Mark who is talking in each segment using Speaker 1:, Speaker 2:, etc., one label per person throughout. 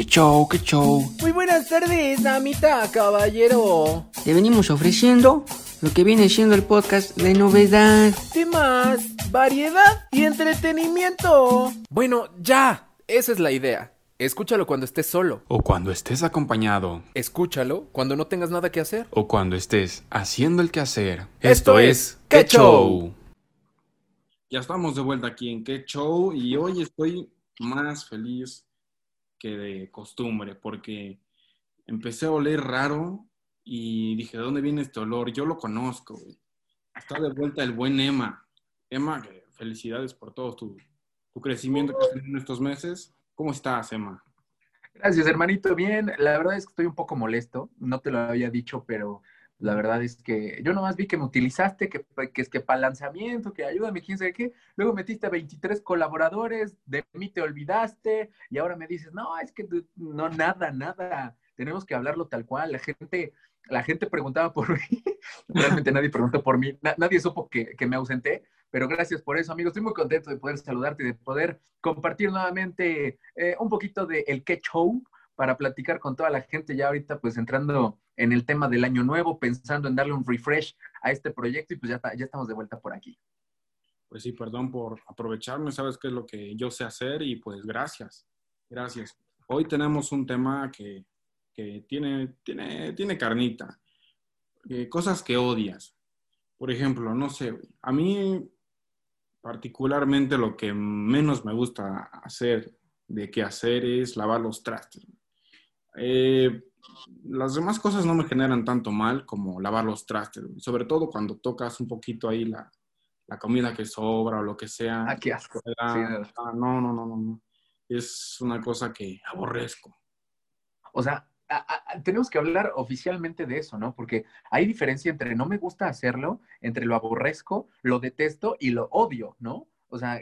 Speaker 1: ¡Qué show, qué show!
Speaker 2: Muy buenas tardes, damita, caballero.
Speaker 1: Te venimos ofreciendo lo que viene siendo el podcast de novedad.
Speaker 2: Temas, variedad y entretenimiento. Bueno, ya. Esa es la idea. Escúchalo cuando estés solo.
Speaker 3: O cuando estés acompañado.
Speaker 2: Escúchalo cuando no tengas nada que hacer.
Speaker 3: O cuando estés haciendo el quehacer.
Speaker 2: Esto es ¡Qué Show!
Speaker 3: Ya estamos de vuelta aquí en Qué Show y hoy estoy más feliz que de costumbre porque empecé a oler raro y dije, ¿de dónde viene este olor? Yo lo conozco, güey. Está de vuelta el buen Emma. Emma, felicidades por todo tu, tu crecimiento que has tenido en estos meses. ¿Cómo estás, Emma?
Speaker 4: Gracias, hermanito. Bien, la verdad es que estoy un poco molesto. No te lo había dicho, pero la verdad es que yo nomás vi que me utilizaste, que, que es que para lanzamiento, que ayúdame, quién sabe qué. Luego metiste a 23 colaboradores, de mí te olvidaste y ahora me dices, no, es que no, nada, nada. Tenemos que hablarlo tal cual. La gente, la gente preguntaba por mí. Realmente nadie preguntó por mí. nadie supo que, que me ausenté pero gracias por eso, amigos. Estoy muy contento de poder saludarte y de poder compartir nuevamente eh, un poquito de el que show para platicar con toda la gente ya ahorita pues entrando en el tema del año nuevo, pensando en darle un refresh a este proyecto y pues ya, ya estamos de vuelta por aquí.
Speaker 3: Pues sí, perdón por aprovecharme, sabes qué es lo que yo sé hacer y pues gracias, gracias. Hoy tenemos un tema que, que tiene, tiene, tiene carnita, eh, cosas que odias. Por ejemplo, no sé, a mí particularmente lo que menos me gusta hacer de qué hacer es lavar los trastes. Eh, las demás cosas no me generan tanto mal como lavar los trastes, sobre todo cuando tocas un poquito ahí la, la comida que sobra o lo que sea.
Speaker 4: Ah, qué asco.
Speaker 3: Ah, no, no, no, no, no. Es una cosa que aborrezco.
Speaker 4: O sea, tenemos que hablar oficialmente de eso, ¿no? Porque hay diferencia entre no me gusta hacerlo, entre lo aborrezco, lo detesto y lo odio, ¿no? O sea,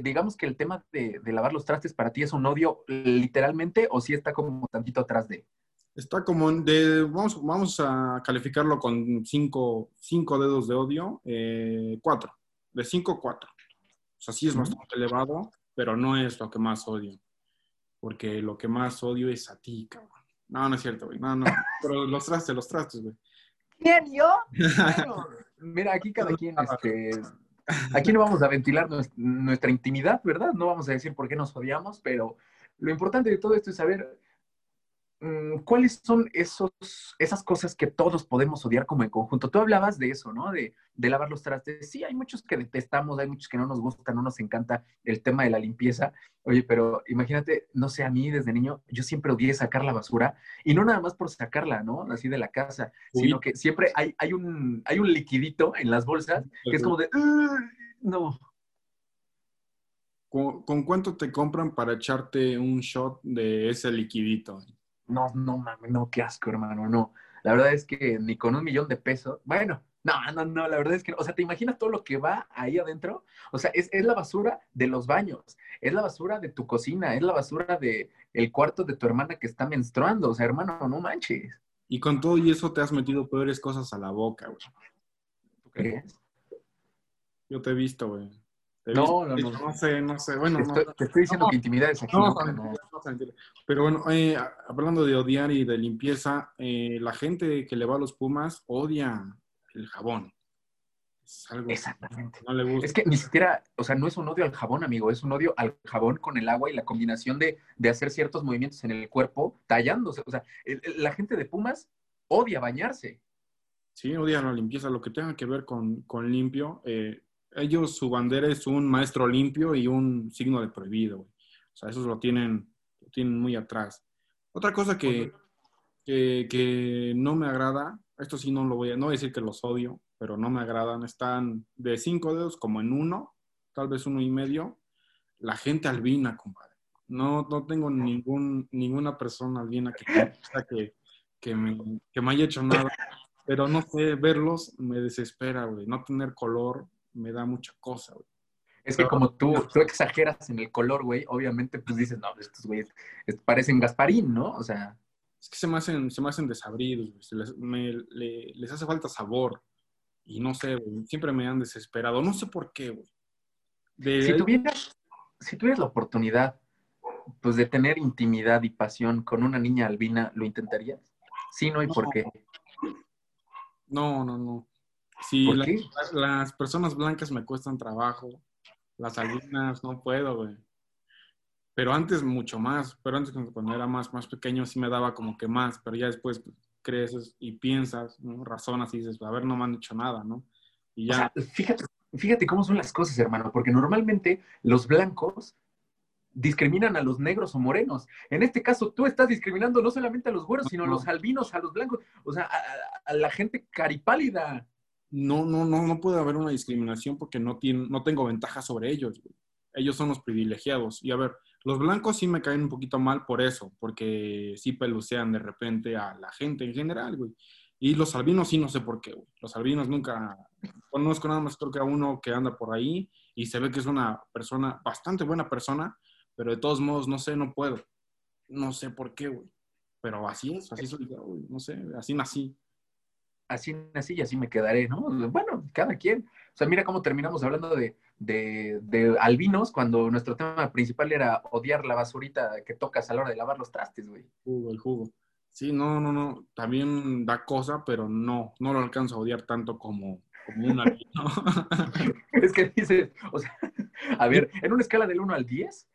Speaker 4: digamos que el tema de, lavar los trastes para ti es un odio literalmente o si está como tantito atrás de.
Speaker 3: Está como de, vamos, vamos a calificarlo con cinco, cinco dedos de odio, eh, cuatro, de cinco, cuatro. O sea, sí es bastante elevado, pero no es lo que más odio porque lo que más odio es a ti, cabrón. No, no es cierto, güey. No, no. Pero los trastes, los trastes, güey.
Speaker 4: ¿Quién, yo? mira, aquí cada quien, este, aquí no vamos a ventilar nuestra intimidad, ¿verdad? No vamos a decir por qué nos odiamos, pero lo importante de todo esto es saber ¿cuáles son esos, esas cosas que todos podemos odiar como en conjunto? Tú hablabas de eso, ¿no? De, de, lavar los trastes. Sí, hay muchos que detestamos, hay muchos que no nos gustan, no nos encanta el tema de la limpieza. Oye, pero imagínate, no sé, a mí desde niño, yo siempre odié sacar la basura y no nada más por sacarla, ¿no? Así de la casa, sino que siempre hay, hay, un, hay un liquidito en las bolsas que es como de, no.
Speaker 3: ¿Con cuánto te compran para echarte un shot de ese liquidito?
Speaker 4: No, no mames, no, qué asco, hermano, no. La verdad es que ni con un millón de pesos, bueno, no, no, no, la verdad es que, o sea, ¿te imaginas todo lo que va ahí adentro? O sea, es, la basura de los baños, es la basura de tu cocina, es la basura de el cuarto de tu hermana que está menstruando, o sea, hermano, no manches.
Speaker 3: Y con todo y eso te has metido peores cosas a la boca, güey.
Speaker 4: ¿Tú crees?
Speaker 3: Yo te he visto, güey.
Speaker 4: No, no, no.
Speaker 3: No sé, no sé. Bueno,
Speaker 4: te estoy, diciendo que intimidad es aquí. No,
Speaker 3: Pero bueno, eh, hablando de odiar y de limpieza, eh, la gente que le va a los Pumas odia el jabón.
Speaker 4: Es algo Exactamente. no le gusta. Es que ni siquiera, o sea, no es un odio al jabón, amigo, es un odio al jabón con el agua y la combinación de, de hacer ciertos movimientos en el cuerpo tallándose. O sea, la gente de Pumas odia bañarse.
Speaker 3: Sí, odia la limpieza, lo que tenga que ver con, con limpio. Eh, ellos, su bandera es un maestro limpio y un signo de prohibido, O sea, esos lo tienen, tienen muy atrás. Otra cosa que, que, no me agrada, esto sí no lo voy a, no voy a decir que los odio, pero no me agradan, están de cinco dedos como en uno, tal vez uno y medio, la gente albina, compadre. No, no tengo ningún, ninguna persona albina que, que, que, me, que me haya hecho nada, pero no sé, verlos me desespera, güey, no tener color, me da mucha cosa, güey.
Speaker 4: Es que como tú, tú exageras en el color, güey, obviamente pues dices, no, pues, estos güeyes parecen Gasparín, ¿no? O sea...
Speaker 3: Es que se me hacen, se me hacen desabridos, güey. Les, les hace falta sabor. Y no sé, güey, siempre me han desesperado. No sé por qué, güey.
Speaker 4: Si, tuvieras, si tuvieras la oportunidad pues de tener intimidad y pasión con una niña albina, ¿lo intentarías? Sí, no, ¿y por qué?
Speaker 3: No, no, no. Sí,
Speaker 4: ¿Por
Speaker 3: la-
Speaker 4: qué?
Speaker 3: las personas blancas me cuestan trabajo. Las albinas no puedo, güey. Pero antes mucho más. Pero antes cuando era más, más pequeño sí me daba como que más. Pero ya después pues, creces y piensas, ¿no? razonas y dices, a ver, no me han dicho nada, ¿no? Y
Speaker 4: O
Speaker 3: ya.
Speaker 4: sea, fíjate, fíjate cómo son las cosas, hermano, porque normalmente los blancos discriminan a los negros o morenos. En este caso, tú estás discriminando no solamente a los güeros, sino a los albinos, a los blancos, o sea, a la gente caripálida.
Speaker 3: No, no, no, no puede haber una discriminación porque no, tienen, no tengo ventaja sobre ellos. güey. Ellos son los privilegiados. Y a ver, los blancos sí me caen un poquito mal por eso, porque sí pelucean de repente a la gente en general, güey. Y los albinos sí no sé por qué, güey. Los albinos nunca conozco nada más, creo que a uno que anda por ahí y se ve que es una persona, bastante buena persona, pero de todos modos, no sé, no puedo. No sé por qué, güey. Pero así es, así soy. No sé, así nací.
Speaker 4: Así nací y así me quedaré, ¿no? Bueno, cada quien. O sea, mira cómo terminamos hablando de, de- de albinos cuando nuestro tema principal era odiar la basurita que tocas a la hora de lavar los trastes, güey.
Speaker 3: jugo, el jugo. Sí, no, no, no. También da cosa, pero no, no lo alcanzo a odiar tanto como, como un albino.
Speaker 4: Es que dices, o sea, a ver, en una escala del 1 al 10,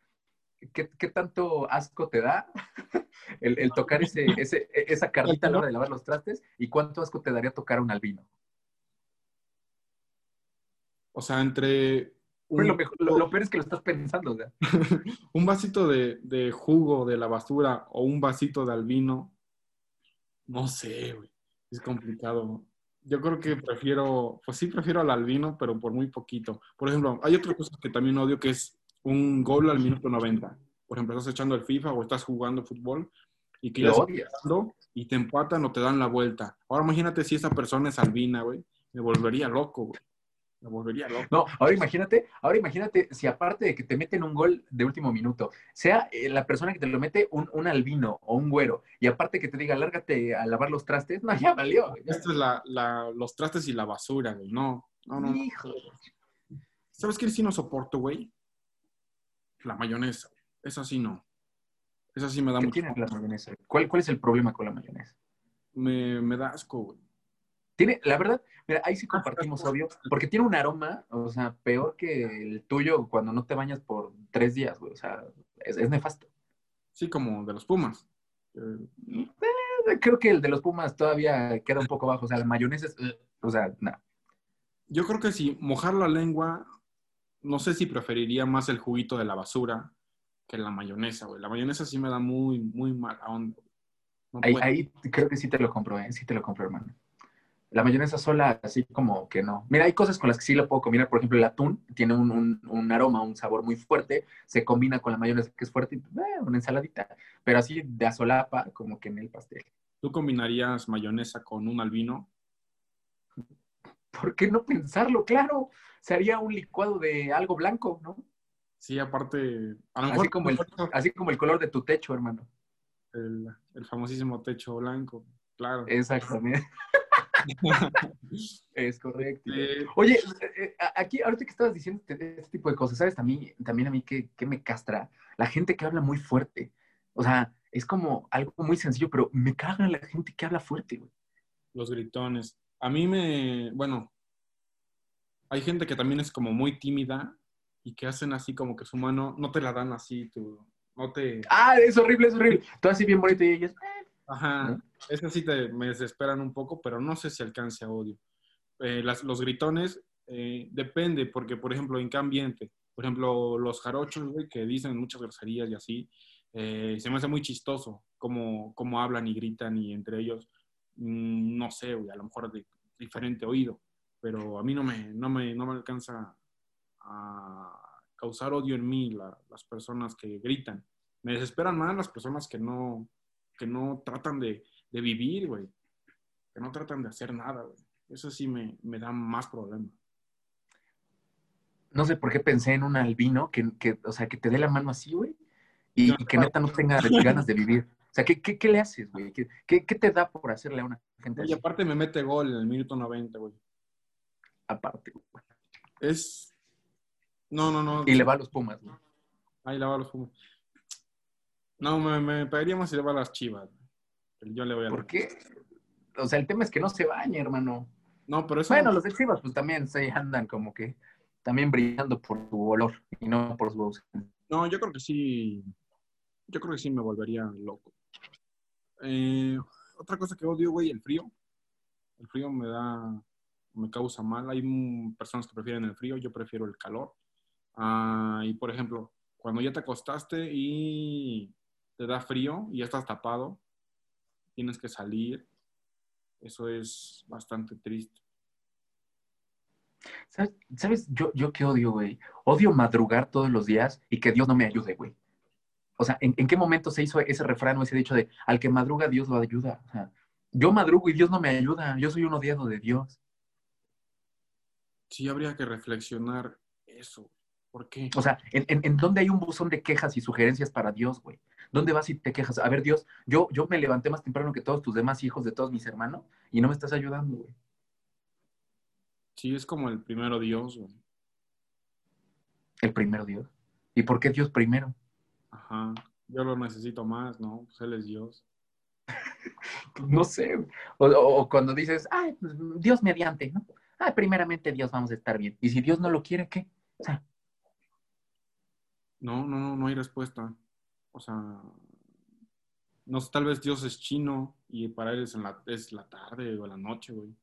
Speaker 4: ¿qué, qué tanto asco te da el, el tocar ese, ese- esa carnita a la hora de lavar los trastes? ¿Y cuánto asco te daría tocar a un albino?
Speaker 3: O sea, entre
Speaker 4: Pues
Speaker 3: un,
Speaker 4: lo, mejor- lo- lo peor es que lo estás pensando, o sea.
Speaker 3: un vasito de, de jugo de la basura o un vasito de albino, no sé, güey. Es complicado. Yo creo que prefiero, pues sí prefiero al albino, pero por muy poquito. Por ejemplo, hay otra cosa que también odio que es un gol al minuto 90. Por ejemplo, estás echando el FIFA o estás jugando fútbol y que ya y te empatan o te dan la vuelta. Ahora imagínate si esa persona es albina, güey. Me volvería loco, güey. Me volvería loco.
Speaker 4: No, ahora imagínate, ahora imagínate si aparte de que te meten un gol de último minuto, sea eh, la persona que te lo mete un, un albino o un güero, y aparte que te diga, lárgate a lavar los trastes, no, ya valió. güey.
Speaker 3: Esto es la, la- los trastes y la basura, güey. No, no, no. no.
Speaker 4: Hijo.
Speaker 3: ¿Sabes qué sí no soporto, güey? La mayonesa. Esa sí no. Esa sí me da
Speaker 4: ¿Qué
Speaker 3: mucho.
Speaker 4: tiene la mayonesa? ¿Cuál, ¿Cuál es el problema con la mayonesa?
Speaker 3: Me, me da asco, güey.
Speaker 4: Tiene, la verdad, mira, ahí sí compartimos obvio, porque tiene un aroma, o sea, peor que el tuyo cuando no te bañas por tres días, güey, o sea, es, es nefasto.
Speaker 3: Sí, como de los Pumas. Eh,
Speaker 4: Eh, Creo que el de los Pumas todavía queda un poco bajo, o sea, la mayonesa es, eh, o sea, no.
Speaker 3: yo creo que si mojar la lengua, no sé si preferiría más el juguito de la basura que la mayonesa, güey. La mayonesa sí me da muy, muy onda. No
Speaker 4: Ahí, creo que sí te lo compro, ¿eh? Sí te lo compro, hermano. La mayonesa sola, así como que no. Mira, hay cosas con las que sí la puedo combinar. Por ejemplo, el atún tiene un, un- un aroma, un sabor muy fuerte. Se combina con la mayonesa que es fuerte y eh, una ensaladita. Pero así de azolapa, como que en el pastel.
Speaker 3: ¿Tú combinarías mayonesa con un albino?
Speaker 4: ¿Por qué no pensarlo? Claro, se haría un licuado de algo blanco, ¿no?
Speaker 3: Sí, aparte, a lo mejor
Speaker 4: Así como el, así como el color de tu techo, hermano.
Speaker 3: el, el famosísimo techo blanco, claro.
Speaker 4: Exactamente. es correcto.
Speaker 3: Eh,
Speaker 4: Oye, eh, a- aquí, ahorita que estabas diciendo este, este tipo de cosas, ¿sabes? También, también a mí que, que me castra la gente que habla muy fuerte. O sea, es como algo muy sencillo, pero me caga la gente que habla fuerte, güey.
Speaker 3: los gritones. A mí me, bueno, hay gente que también es como muy tímida y que hacen así como que su mano, no te la dan así, tú, no te,
Speaker 4: Ah, es horrible, es horrible. Todo así bien bonito y ellos, eh,
Speaker 3: ajá,
Speaker 4: ¿No?
Speaker 3: es así te, me desesperan un poco, pero no sé si alcance a odio. Eh, las- los gritones, eh, depende, porque por ejemplo, en qué ambiente, por ejemplo, los jarochos, güey, que dicen muchas groserías y así, eh, se me hace muy chistoso cómo, cómo hablan y gritan y entre ellos, mm, no sé, güey, a lo mejor de diferente oído, pero a mí no me, no me, no me alcanza a causar odio en mí la- las personas que gritan. Me desesperan más las personas que no, que no tratan de, de vivir, güey, que no tratan de hacer nada, güey. Eso sí me, me da más problemas.
Speaker 4: no sé por qué pensé en un albino que, que, o sea, que te dé la mano así, güey, y,
Speaker 3: No,
Speaker 4: y que neta no tenga ganas de vivir. O sea, ¿qué, qué, qué le haces, güey? ¿Qué, qué, qué te da por hacerle a una gente
Speaker 3: Y
Speaker 4: así?
Speaker 3: aparte me mete gol en el minuto 90, güey.
Speaker 4: Aparte, güey.
Speaker 3: Es... No, no, no.
Speaker 4: Y le va a los Pumas, güey.
Speaker 3: Ahí la va los Pumas. No, me, me pagaría más si le va a las chivas. Pero yo le voy a
Speaker 4: ¿Por qué? O sea, el tema es que no se baña, hermano.
Speaker 3: No, pero eso.
Speaker 4: Bueno, los de Chivas, pues también se andan como que también brillando por su olor y no por su ausencia.
Speaker 3: No, yo creo que sí. Yo creo que sí me volvería loco. Eh, otra cosa que odio, güey, el frío. El frío me da. Me causa mal. Hay personas que prefieren el frío, yo prefiero el calor. Ah, y por ejemplo, cuando ya te acostaste y te da frío y ya estás tapado, tienes que salir. Eso es bastante triste.
Speaker 4: ¿Sabes. Yo, yo qué odio, güey? Odio madrugar todos los días y que Dios no me ayude, güey. O sea, ¿en, en qué momento se hizo ese refrán o ese dicho de al que madruga Dios lo ayuda? O sea, yo madrugo y Dios no me ayuda. Yo soy un odiado de Dios.
Speaker 3: Sí, habría que reflexionar eso. ¿Por qué?
Speaker 4: O sea, ¿en, en, en dónde hay un buzón de quejas y sugerencias para Dios, güey? ¿Dónde vas y te quejas? A ver, Dios, yo, yo me levanté más temprano que todos tus demás hijos de todos mis hermanos y no me estás ayudando, güey.
Speaker 3: Sí, es como el primero Dios, güey.
Speaker 4: El primero Dios. ¿Y por qué Dios primero?
Speaker 3: Ajá. Yo lo necesito más, ¿no? Pues Él es Dios.
Speaker 4: No sé. güey. O, o- o cuando dices, ay, pues, Dios mediante, ¿no? Ah, primeramente Dios vamos a estar bien. Y si Dios no lo quiere, ¿qué? O sea,
Speaker 3: No, no, no, no hay respuesta. O sea, no sé, tal vez Dios es chino y para él es, en la, es la tarde o la noche, güey.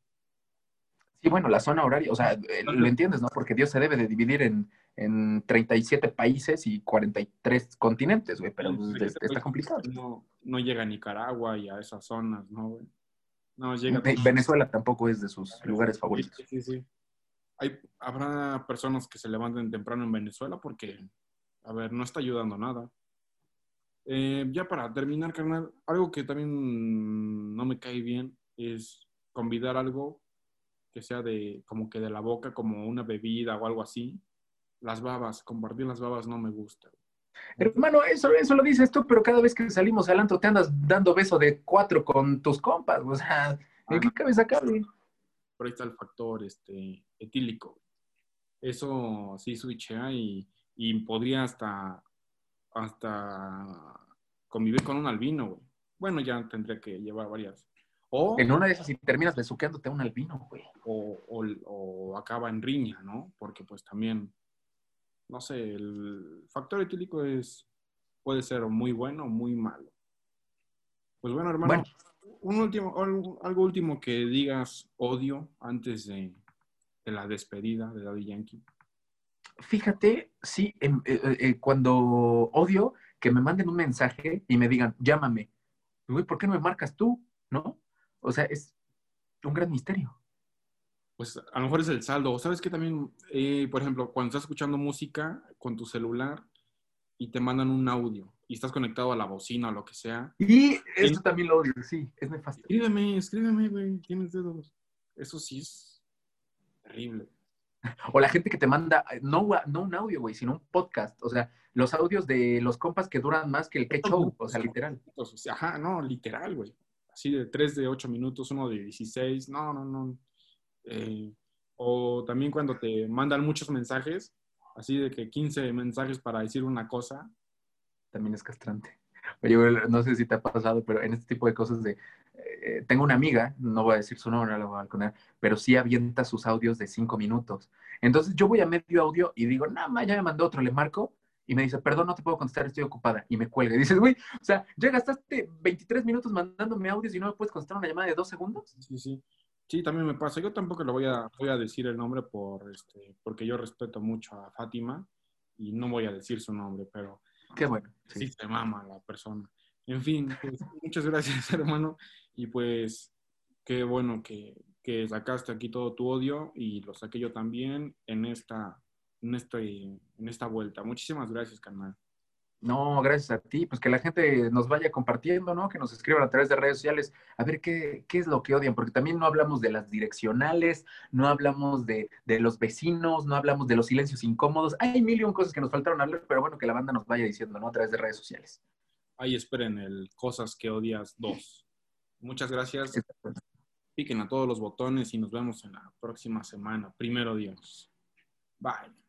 Speaker 4: sí, bueno, la zona horaria, o sea, eh, lo entiendes, ¿no? Porque Dios se debe de dividir en, en 37 países y 43 continentes, güey, pero pues, está complicado.
Speaker 3: No, no llega a Nicaragua y a esas zonas, ¿no, güey? No, llega
Speaker 4: Ve- Venezuela tampoco es de sus lugares favoritos.
Speaker 3: Sí, sí, sí. Hay, habrá personas que se levanten temprano en Venezuela porque, a ver, no está ayudando nada. Eh, ya para terminar, carnal, algo que también no me cae bien es convidar algo que sea de, como que de la boca, como una bebida o algo así. Las babas, compartir las babas no me gusta.
Speaker 4: Hermano, eso, eso lo dices tú, pero cada vez que salimos al antro te andas dando beso de cuatro con tus compas. O sea, ¿en qué cabeza cabe?
Speaker 3: Pero ahí está el factor este, etílico. Eso sí switchea y, y podría hasta, hasta convivir con un albino, güey. Bueno, ya tendría que llevar varias. O,
Speaker 4: En una de esas, si terminas besuqueándote a un albino, güey.
Speaker 3: o, o- o acaba en riña, ¿no? Porque pues también, no sé, el factor etílico es, puede ser muy bueno o muy malo. Pues bueno, hermano,
Speaker 4: Bueno.
Speaker 3: un último, algo, algo último que digas odio antes de, de la despedida de Daddy Yankee.
Speaker 4: Fíjate, sí, em, eh, eh, eh, cuando odio que me manden un mensaje y me digan, llámame. Güey, ¿por qué no me marcas tú? ¿No? O sea, es un gran misterio.
Speaker 3: Pues a lo mejor es el saldo. ¿Sabes qué también, eh, por ejemplo, cuando estás escuchando música con tu celular y te mandan un audio y estás conectado a la bocina o lo que sea,
Speaker 4: Y eso también lo odio, sí, es nefasto.
Speaker 3: escríbeme, escríbeme, güey, tienes dedos. Eso sí es terrible.
Speaker 4: O la gente que te manda, eh, no, no un audio, güey, sino un podcast. O sea, los audios de los compas que duran más que el que show, o sea, literal.
Speaker 3: O ajá, no, literal, güey. Así de 3 de 8 minutos, uno de 16, no, no, no. Eh, o también cuando te mandan muchos mensajes, así de que 15 mensajes para decir una cosa,
Speaker 4: También es castrante. Oye, no sé si te ha pasado, pero en este tipo de cosas de... eh, tengo una amiga, no voy a decir su nombre, no la voy a balconear, pero sí avienta sus audios de cinco minutos. Entonces yo voy a medio audio y digo, no, ma, ya me mandó otro, le marco y me dice, perdón, no te puedo contestar, estoy ocupada. Y me cuelga. Y dices, güey, o sea, ya gastaste 23 minutos mandándome audios y no me puedes contestar una llamada de dos segundos.
Speaker 3: Sí, sí. Sí, también me pasa. Yo tampoco le voy a, voy a decir el nombre por, este, porque yo respeto mucho a Fátima y no voy a decir su nombre, pero
Speaker 4: Qué bueno.
Speaker 3: sí,
Speaker 4: sí.
Speaker 3: se mama la persona. En fin, pues, muchas gracias, hermano. Y pues, qué bueno que, que sacaste aquí todo tu odio y lo saqué yo también en esta, en este, en esta vuelta. Muchísimas gracias, carnal.
Speaker 4: No, gracias a ti. Pues que la gente nos vaya compartiendo, ¿no? Que nos escriban a través de redes sociales a ver qué, qué es lo que odian, porque también no hablamos de las direccionales, no hablamos de, de los vecinos, no hablamos de los silencios incómodos. Hay mil y un cosas que nos faltaron hablar, pero bueno, que la banda nos vaya diciendo, ¿no? A través de redes sociales.
Speaker 3: Ahí esperen el Cosas que Odias 2. Muchas gracias. Piquen a todos los botones y nos vemos en la próxima semana. Primero Dios. Bye.